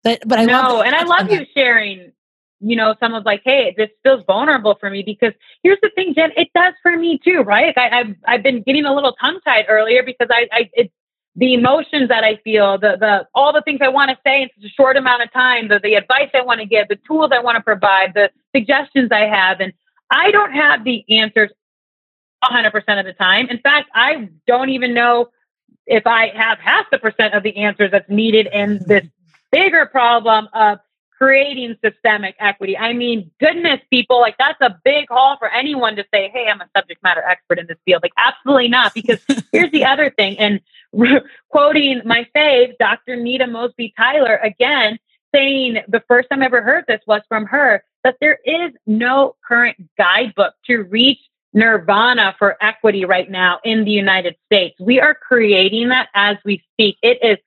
but but i no and i love you sharing you know some of like hey this feels vulnerable for me because here's the thing Jenn it does for me too right? I, have I've been getting a little tongue tied earlier because i i it, the emotions that I feel, the the all the things I want to say in such a short amount of time, the the advice I want to give, the tools I want to provide, the suggestions I have, and I don't have the answers 100% of the time. In fact, I don't even know if I have half the percent of the answers that's needed in this bigger problem of creating systemic equity. I mean, goodness, people, like that's a big haul for anyone to say, hey, I'm a subject matter expert in this field. Like, absolutely not. Because here's the other thing. And quoting my fave, Dr. Nita Mosby Tyler, again, saying the first time I ever heard this was from her that there is no current guidebook to reach nirvana for equity right now in the United States. We are creating that as we speak. It is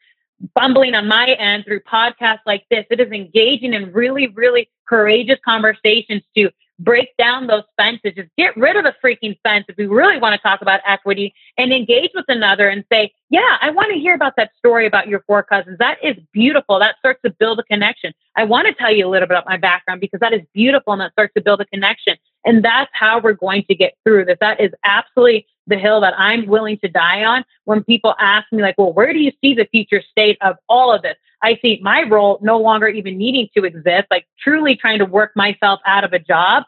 bumbling on my end through podcasts like this. It is engaging in really, really courageous conversations to break down those fences, just get rid of the freaking fence if we really want to talk about equity and engage with another and say, yeah, I want to hear about that story about your four cousins. That is beautiful. That starts to build a connection. I want to tell you a little bit about my background because that is beautiful and that starts to build a connection. And that's how we're going to get through this. That is absolutely the hill that I'm willing to die on when people ask me, like, well, where do you see the future state of all of this? I see my role no longer even needing to exist, like truly trying to work myself out of a job.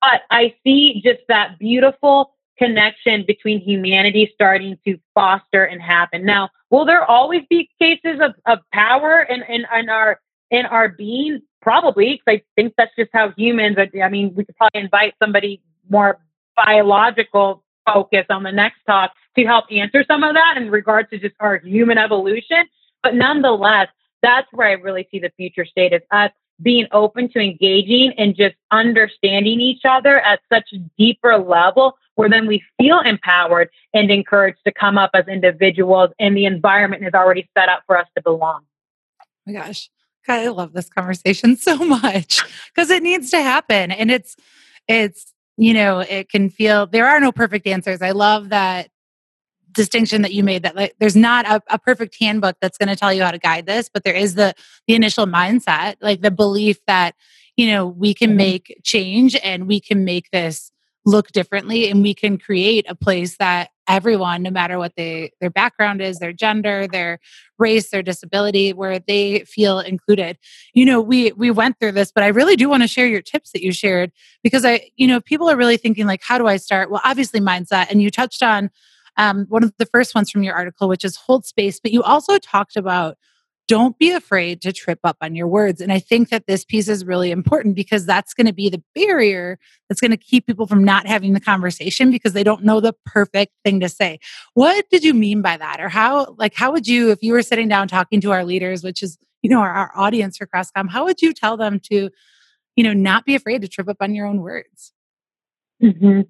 But I see just that beautiful connection between humanity starting to foster and happen. Now, will there always be cases of, of power in, in, in our in our being? Probably, because I think that's just how humans. I mean, we could probably invite somebody more biological focus on the next talk to help answer some of that in regards to just our human evolution. But nonetheless, that's where I really see the future state is us being open to engaging and just understanding each other at such a deeper level where then we feel empowered and encouraged to come up as individuals and the environment is already set up for us to belong. Oh my gosh. God, I love this conversation so much because it needs to happen. And it's, it's, you know, it can feel there are no perfect answers. I love that distinction that you made that like there's not a, a perfect handbook that's going to tell you how to guide this but there is the the initial mindset like the belief that you know we can mm-hmm. make change and we can make this look differently and we can create a place that everyone no matter what they their background is their gender their race their disability where they feel included you know we we went through this but i really do want to share your tips that you shared because i you know people are really thinking like how do i start well obviously mindset and you touched on um, one of the first ones from your article, which is hold space. But you also talked about don't be afraid to trip up on your words. And I think that this piece is really important because that's going to be the barrier that's going to keep people from not having the conversation because they don't know the perfect thing to say. What did you mean by that? Or how, like, how would you, if you were sitting down talking to our leaders, which is, you know, our, our audience for Crestcom, how would you tell them to, you know, not be afraid to trip up on your own words? Mm-hmm.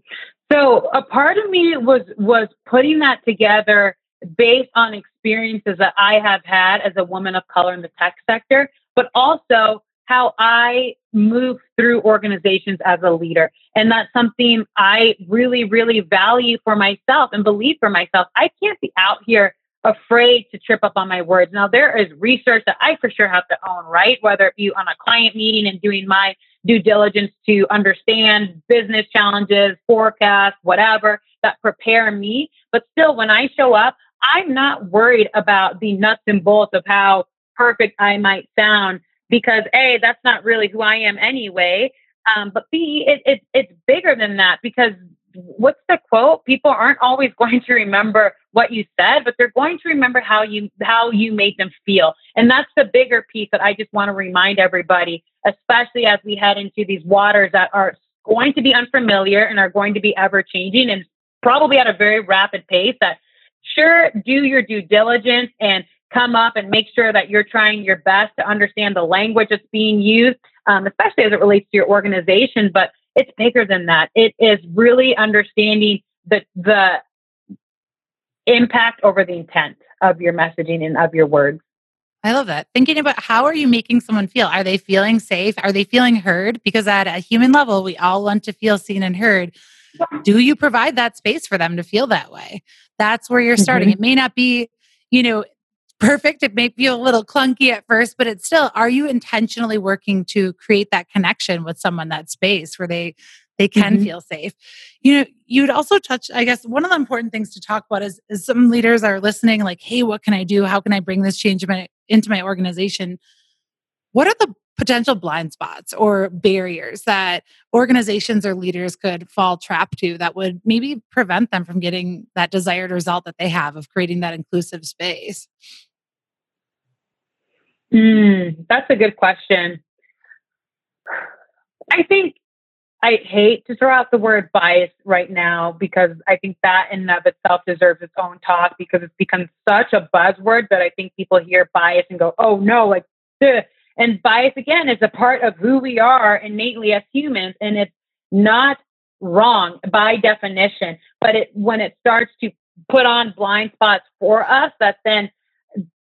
So a part of me was was putting that together based on experiences that I have had as a woman of color in the tech sector, but also how I move through organizations as a leader. And that's something I really, really value for myself and believe for myself. I can't be out here afraid to trip up on my words. Now, there is research that I for sure have to own, right? Whether it be on a client meeting and doing my due diligence to understand business challenges, forecasts, whatever that prepare me. But still, when I show up, I'm not worried about the nuts and bolts of how perfect I might sound because A, that's not really who I am anyway. Um, but B, it, it, it's bigger than that because what's the quote? People aren't always going to remember what you said, but they're going to remember how you how you made them feel. And that's the bigger piece that I just want to remind everybody, especially as we head into these waters that are going to be unfamiliar and are going to be ever changing and probably at a very rapid pace that sure do your due diligence and come up and make sure that you're trying your best to understand the language that's being used, um, especially as it relates to your organization. But it's bigger than that. It is really understanding the the impact over the intent of your messaging and of your words. I love that. Thinking about how are you making someone feel? Are they feeling safe? Are they feeling heard? Because at a human level, we all want to feel seen and heard. Do you provide that space for them to feel that way? That's where you're starting. Mm-hmm. It may not be, you know, perfect. It may feel a little clunky at first, but it's still, are you intentionally working to create that connection with someone, that space where they they can mm-hmm. feel safe. You know, you'd also touch, I guess, one of the important things to talk about is, is some leaders are listening, like, hey, what can I do? How can I bring this change in my, into my organization? What are the potential blind spots or barriers that organizations or leaders could fall trap to that would maybe prevent them from getting that desired result that they have of creating that inclusive space? Mm, that's a good question. I think I hate to throw out the word bias right now because I think that in and of itself deserves its own talk because it's become such a buzzword that I think people hear bias and go, oh no, like, Ugh. and bias again is a part of who we are innately as humans. And it's not wrong by definition, but it, when it starts to put on blind spots for us, that then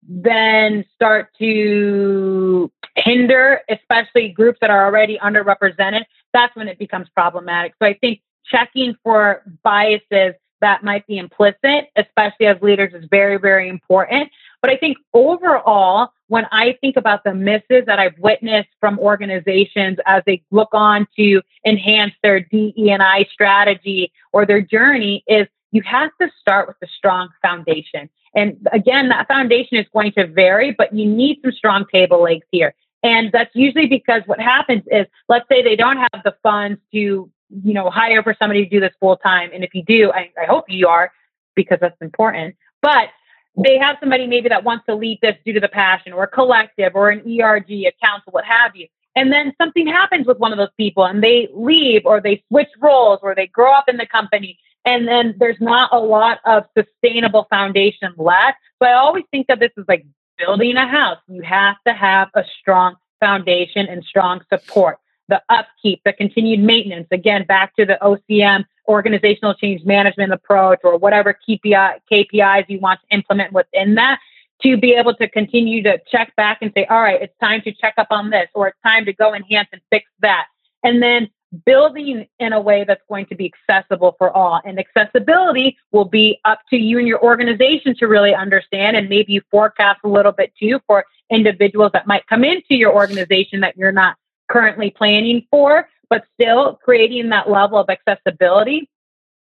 then start to hinder, especially groups that are already underrepresented, that's when it becomes problematic. So I think checking for biases that might be implicit, especially as leaders, is very, very important. But I think overall, when I think about the misses that I've witnessed from organizations as they look on to enhance their DE&I strategy or their journey, is you have to start with a strong foundation. And again, that foundation is going to vary, but you need some strong table legs here. And that's usually because what happens is, let's say they don't have the funds to, you know, hire for somebody to do this full time. And if you do, I, I hope you are, because that's important. But they have somebody maybe that wants to lead this due to the passion or a collective or an ERG, a council, what have you. And then something happens with one of those people and they leave or they switch roles or they grow up in the company and then there's not a lot of sustainable foundation left. So I always think that this is like building a house. You have to have a strong foundation and strong support. The upkeep, the continued maintenance, again, back to the OCM, organizational change management approach, or whatever KPI, KPIs you want to implement within that, to be able to continue to check back and say, all right, it's time to check up on this, or it's time to go enhance and fix that. And then building in a way that's going to be accessible for all. And accessibility will be up to you and your organization to really understand. And maybe you forecast a little bit too for individuals that might come into your organization that you're not currently planning for, but still creating that level of accessibility.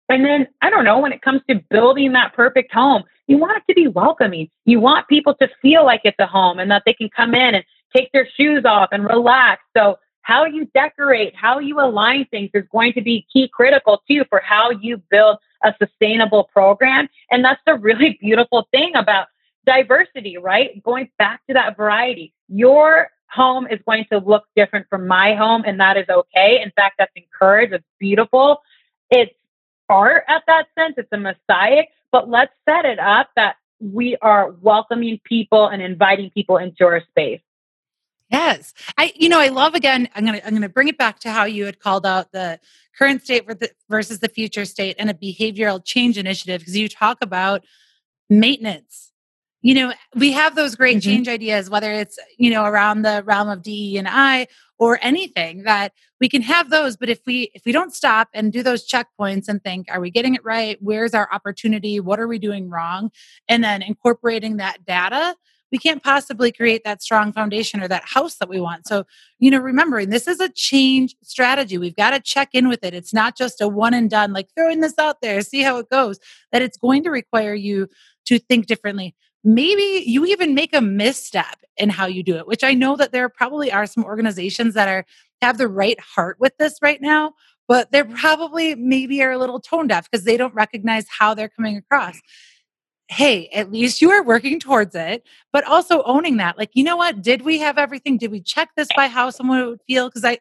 And then, I don't know, when it comes to building that perfect home, you want it to be welcoming. You want people to feel like it's a home and that they can come in and take their shoes off and relax. So, how you decorate, how you align things is going to be key critical too for how you build a sustainable program. And that's the really beautiful thing about diversity, right? Going back to that variety. Your home is going to look different from my home, and that is okay. In fact, that's encouraged, it's beautiful. It's art at that sense, it's a mosaic, but let's set it up that we are welcoming people and inviting people into our space. Yes. I you know, I love again, I'm going to I'm going to bring it back to how you had called out the current state versus the future state and a behavioral change initiative because you talk about maintenance. You know, we have those great mm-hmm. change ideas whether it's, you know, around the realm of DE and I or anything that we can have those but if we if we don't stop and do those checkpoints and think are we getting it right where's our opportunity what are we doing wrong and then incorporating that data we can't possibly create that strong foundation or that house that we want. So, you know, remembering this is a change strategy. We've got to check in with it. It's not just a one and done, like throwing this out there, see how it goes, that it's going to require you to think differently. Maybe you even make a misstep in how you do it, which I know that there probably are some organizations that are have the right heart with this right now, but they're probably maybe are a little tone deaf because they don't recognize how they're coming across hey, at least you are working towards it, but also owning that. Like, you know what? Did we have everything? Did we check this by how someone would feel? Because I,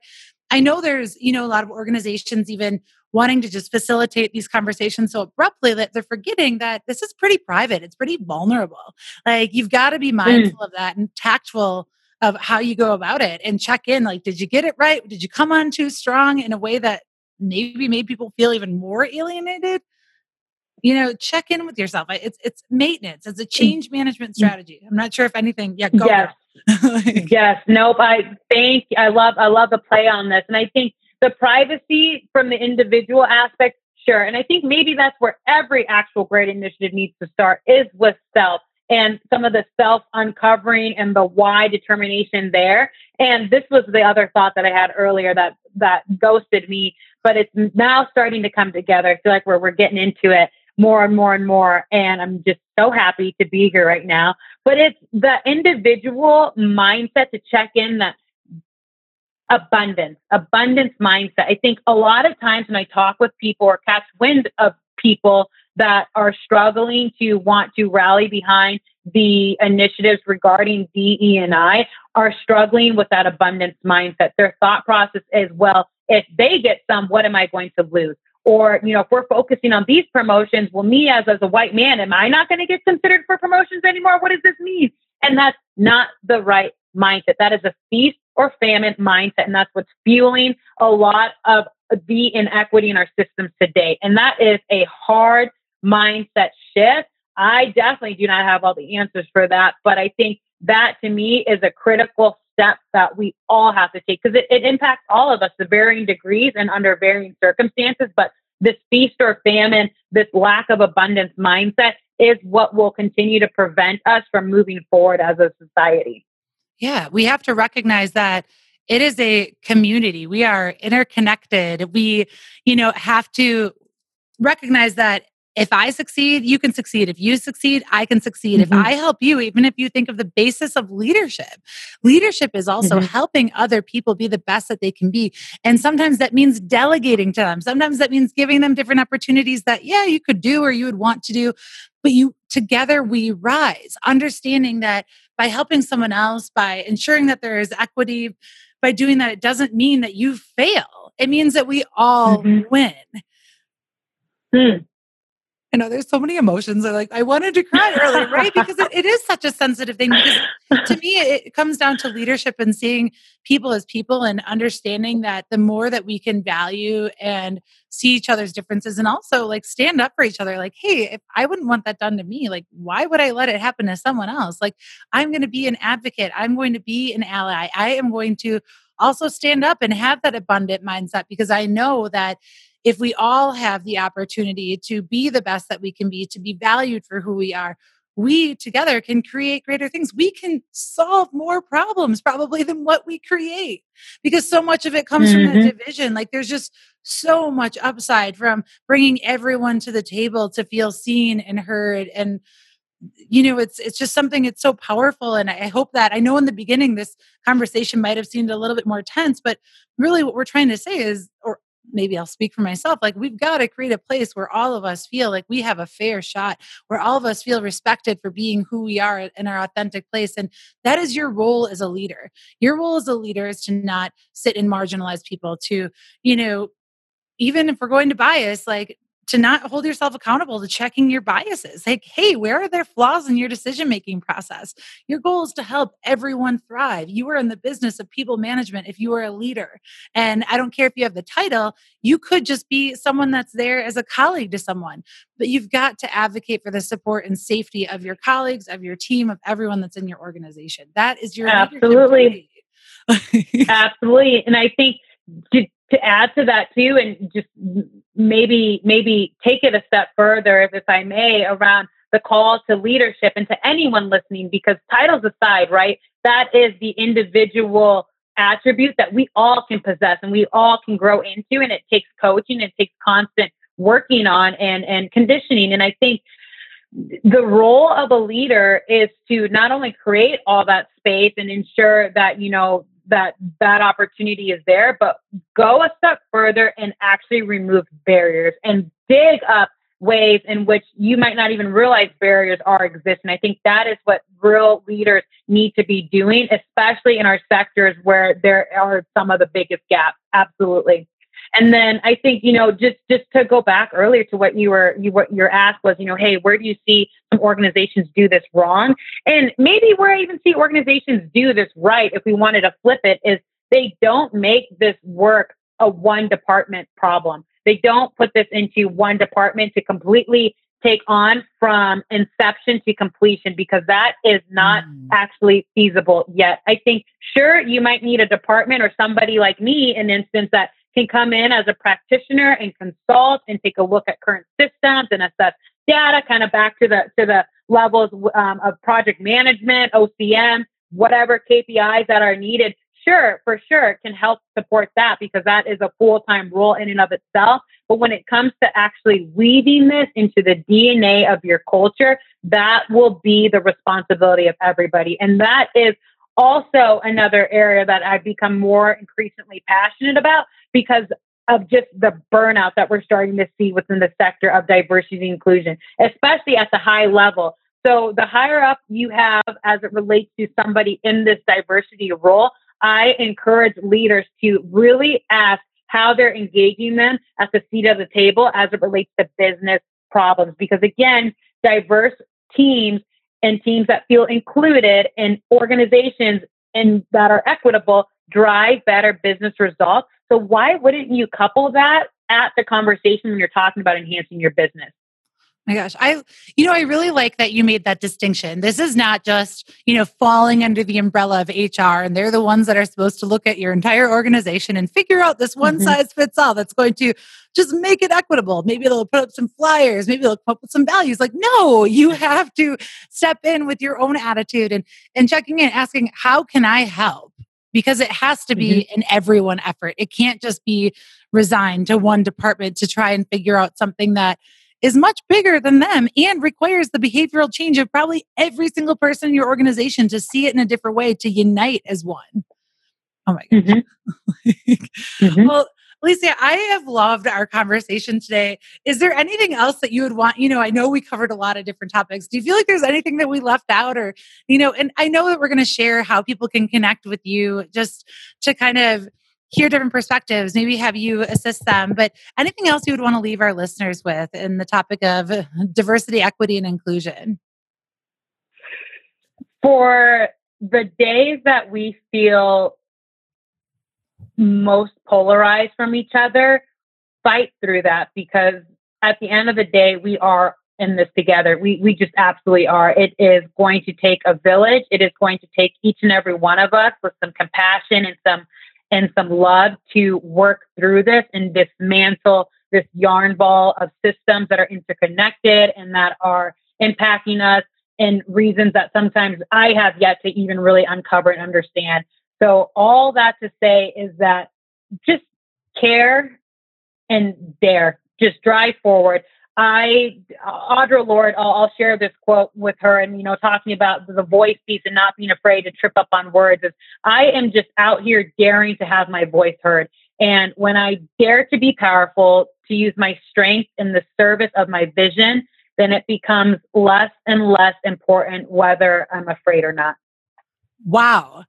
I know there's, you know, a lot of organizations even wanting to just facilitate these conversations so abruptly that they're forgetting that this is pretty private. It's pretty vulnerable. Like, you've got to be mm. mindful mm. of that and tactful of how you go about it and check in. Like, did you get it right? Did you come on too strong in a way that maybe made people feel even more alienated? You know check in with yourself. It's it's maintenance it's a mm. change management mm. strategy. I'm not sure if anything yeah go yes. yes. Nope i think i love i love the play on this and i think the privacy from the individual aspect sure and i think maybe that's where every actual great initiative needs to start is with self and some of the self uncovering and the why determination there and this was the other thought that i had earlier that that ghosted me but it's now starting to come together. I feel like we're, we're getting into it more and more and more. And I'm just so happy to be here right now. But it's the individual mindset to check in that abundance, abundance mindset. I think a lot of times when I talk with people or catch wind of people that are struggling to want to rally behind the initiatives regarding DE and I are struggling with that abundance mindset. Their thought process is, well, if they get some, what am I going to lose? Or, you know, if we're focusing on these promotions, well, me as, as a white man, am I not going to get considered for promotions anymore? What does this mean? And that's not the right mindset. That is a feast or famine mindset. And that's what's fueling a lot of the inequity in our systems today. And that is a hard mindset shift. I definitely do not have all the answers for that, but I think that to me is a critical step that we all have to take because it, it impacts all of us to varying degrees and under varying circumstances. But this feast or famine, this lack of abundance mindset is what will continue to prevent us from moving forward as a society. Yeah, we have to recognize that it is a community. We are interconnected. We, you know, have to recognize that if I succeed, you can succeed. If you succeed, I can succeed. Mm-hmm. If I help you, even if you think of the basis of leadership, leadership is also mm-hmm. helping other people be the best that they can be. And sometimes that means delegating to them. Sometimes that means giving them different opportunities that, yeah, you could do or you would want to do. But you together we rise, understanding that by helping someone else, by ensuring that there is equity, by doing that, it doesn't mean that you fail. It means that we all mm-hmm. win. Hmm. Know there's so many emotions. I like I wanted to cry early, right? Because it, it is such a sensitive thing. Because to me, it comes down to leadership and seeing people as people and understanding that the more that we can value and see each other's differences and also like stand up for each other. Like, hey, if I wouldn't want that done to me, like why would I let it happen to someone else? Like I'm going to be an advocate. I'm going to be an ally. I am going to also stand up and have that abundant mindset because I know that if we all have the opportunity to be the best that we can be, to be valued for who we are, we together can create greater things. We can solve more problems probably than what we create because so much of it comes mm-hmm. from the division. Like there's just so much upside from bringing everyone to the table to feel seen and heard and you know it's it's just something it's so powerful and i hope that i know in the beginning this conversation might have seemed a little bit more tense but really what we're trying to say is or maybe I'll speak for myself, like we've got to create a place where all of us feel like we have a fair shot, where all of us feel respected for being who we are in our authentic place. And that is your role as a leader. Your role as a leader is to not sit and marginalize people, to, you know, even if we're going to bias, like to not hold yourself accountable to checking your biases. Like, hey, where are there flaws in your decision making process? Your goal is to help everyone thrive. You are in the business of people management if you are a leader. And I don't care if you have the title, you could just be someone that's there as a colleague to someone. But you've got to advocate for the support and safety of your colleagues, of your team, of everyone that's in your organization. That is your absolutely. absolutely. And I think to, add to that too, and just maybe maybe take it a step further, if I may, around the call to leadership and to anyone listening, because titles aside, right, that is the individual attribute that we all can possess and we all can grow into, and it takes coaching, it takes constant working on and and conditioning, and I think the role of a leader is to not only create all that space and ensure that you know that that opportunity is there, but go a step further and actually remove barriers and dig up ways in which you might not even realize barriers are exist. And I think that is what real leaders need to be doing, especially in our sectors where there are some of the biggest gaps. Absolutely. And then I think, you know, just just to go back earlier to what you were you what your ask was, you know, hey, where do you see some organizations do this wrong? And maybe where I even see organizations do this right, if we wanted to flip it, is they don't make this work a one department problem. They don't put this into one department to completely take on from inception to completion because that is not mm. actually feasible yet. I think, sure, you might need a department or somebody like me, an instance that can come in as a practitioner and consult and take a look at current systems and assess data, kind of back to the to the levels um, of project management, OCM, whatever KPIs that are needed. Sure, for sure, can help support that because that is a full time role in and of itself. But when it comes to actually weaving this into the DNA of your culture, that will be the responsibility of everybody. And that is also another area that I've become more increasingly passionate about because of just the burnout that we're starting to see within the sector of diversity and inclusion, especially at the high level. So, the higher up you have as it relates to somebody in this diversity role, I encourage leaders to really ask how they're engaging them at the seat of the table as it relates to business problems. Because again, diverse teams and teams that feel included in organizations and that are equitable drive better business results. So why wouldn't you couple that at the conversation when you're talking about enhancing your business? my gosh i you know i really like that you made that distinction this is not just you know falling under the umbrella of hr and they're the ones that are supposed to look at your entire organization and figure out this one mm-hmm. size fits all that's going to just make it equitable maybe they'll put up some flyers maybe they'll come up with some values like no you have to step in with your own attitude and and checking in asking how can i help because it has to be mm-hmm. an everyone effort it can't just be resigned to one department to try and figure out something that is much bigger than them and requires the behavioral change of probably every single person in your organization to see it in a different way to unite as one. Oh my god. Mm-hmm. mm-hmm. Well, Alicia, I have loved our conversation today. Is there anything else that you would want? You know, I know we covered a lot of different topics. Do you feel like there's anything that we left out or, you know, and I know that we're going to share how people can connect with you just to kind of hear different perspectives, maybe have you assist them. But anything else you would want to leave our listeners with in the topic of diversity, equity, and inclusion? For the days that we feel most polarized from each other, fight through that because at the end of the day, we are in this together. We we just absolutely are. It is going to take a village. It is going to take each and every one of us with some compassion and some and some love to work through this and dismantle this yarn ball of systems that are interconnected and that are impacting us in reasons that sometimes I have yet to even really uncover and understand. So, all that to say is that just care and dare, just drive forward. I, Audre Lorde, I'll, I'll, share this quote with her and, you know, talking about the voice piece and not being afraid to trip up on words is I am just out here daring to have my voice heard. And when I dare to be powerful, to use my strength in the service of my vision, then it becomes less and less important whether I'm afraid or not. Wow.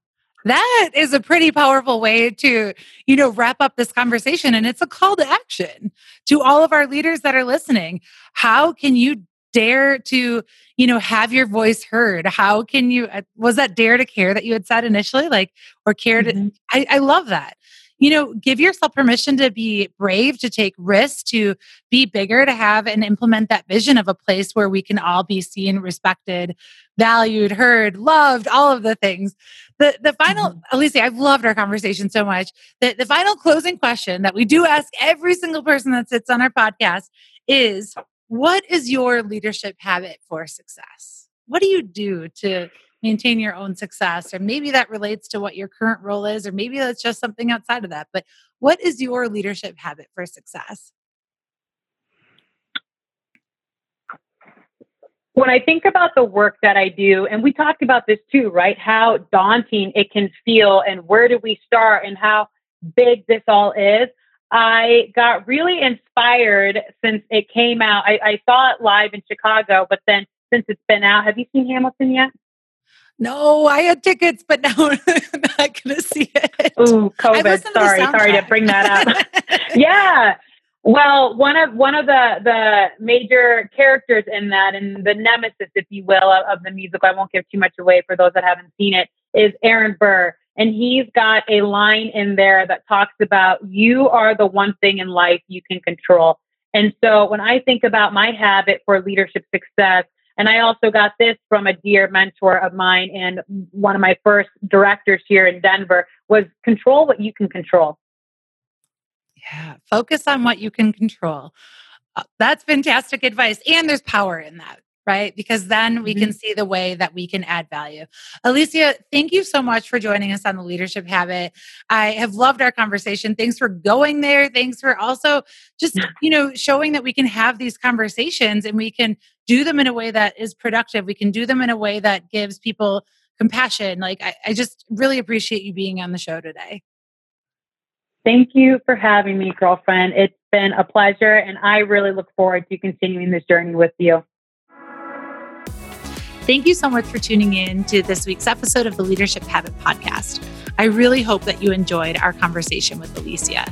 That is a pretty powerful way to, you know, wrap up this conversation. And it's a call to action to all of our leaders that are listening. How can you dare to, you know, have your voice heard? How can you, uh, was that dare to care that you had said initially? Like, or care to, mm-hmm. I, I love that you know, give yourself permission to be brave, to take risks, to be bigger, to have and implement that vision of a place where we can all be seen, respected, valued, heard, loved, all of the things. The the final, mm-hmm. Alicia, I've loved our conversation so much. The the final closing question that we do ask every single person that sits on our podcast is what is your leadership habit for success? What do you do to maintain your own success or maybe that relates to what your current role is or maybe that's just something outside of that but what is your leadership habit for success when I think about the work that I do, and we talked about this too, right? How daunting it can feel, and where do we start, and how big this all is. I got really inspired since it came out. I, I saw it live in Chicago, but then since it's been out, have you seen Hamilton yet? No, I had tickets, but now I'm not going to see it. Ooh, COVID. Sorry, sorry to bring that up. yeah, well, one of one of the the major characters in that, and the nemesis, if you will, of, of the musical, I won't give too much away for those that haven't seen it, is Aaron Burr, and he's got a line in there that talks about you are the one thing in life you can control. And so when I think about my habit for leadership success, and I also got this from a dear mentor of mine and one of my first directors here in Denver was control what you can control. Yeah, focus on what you can control. Uh, that's fantastic advice. And there's power in that, right? Because then we mm-hmm. can see the way that we can add value. Alicia, thank you so much for joining us on the Leadership Habit. I have loved our conversation. Thanks for going there. Thanks for also just, you know, showing that we can have these conversations and we can do them in a way that is productive. We can do them in a way that gives people compassion. Like, I, I just really appreciate you being on the show today. Thank you for having me, girlfriend. It's been a pleasure, and I really look forward to continuing this journey with you. Thank you so much for tuning in to this week's episode of the Leadership Habit Podcast. I really hope that you enjoyed our conversation with Alicia.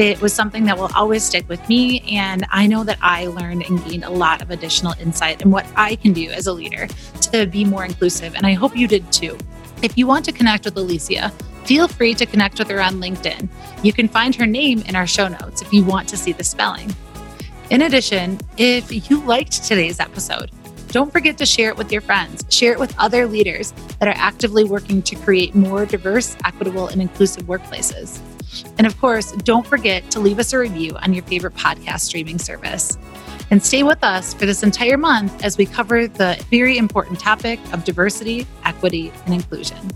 It was something that will always stick with me, and I know that I learned and gained a lot of additional insight in what I can do as a leader to be more inclusive, and I hope you did too. If you want to connect with Alicia, feel free to connect with her on LinkedIn. You can find her name in our show notes if you want to see the spelling. In addition, if you liked today's episode, don't forget to share it with your friends. Share it with other leaders that are actively working to create more diverse, equitable, and inclusive workplaces. And of course, don't forget to leave us a review on your favorite podcast streaming service. And stay with us for this entire month as we cover the very important topic of diversity, equity, and inclusion.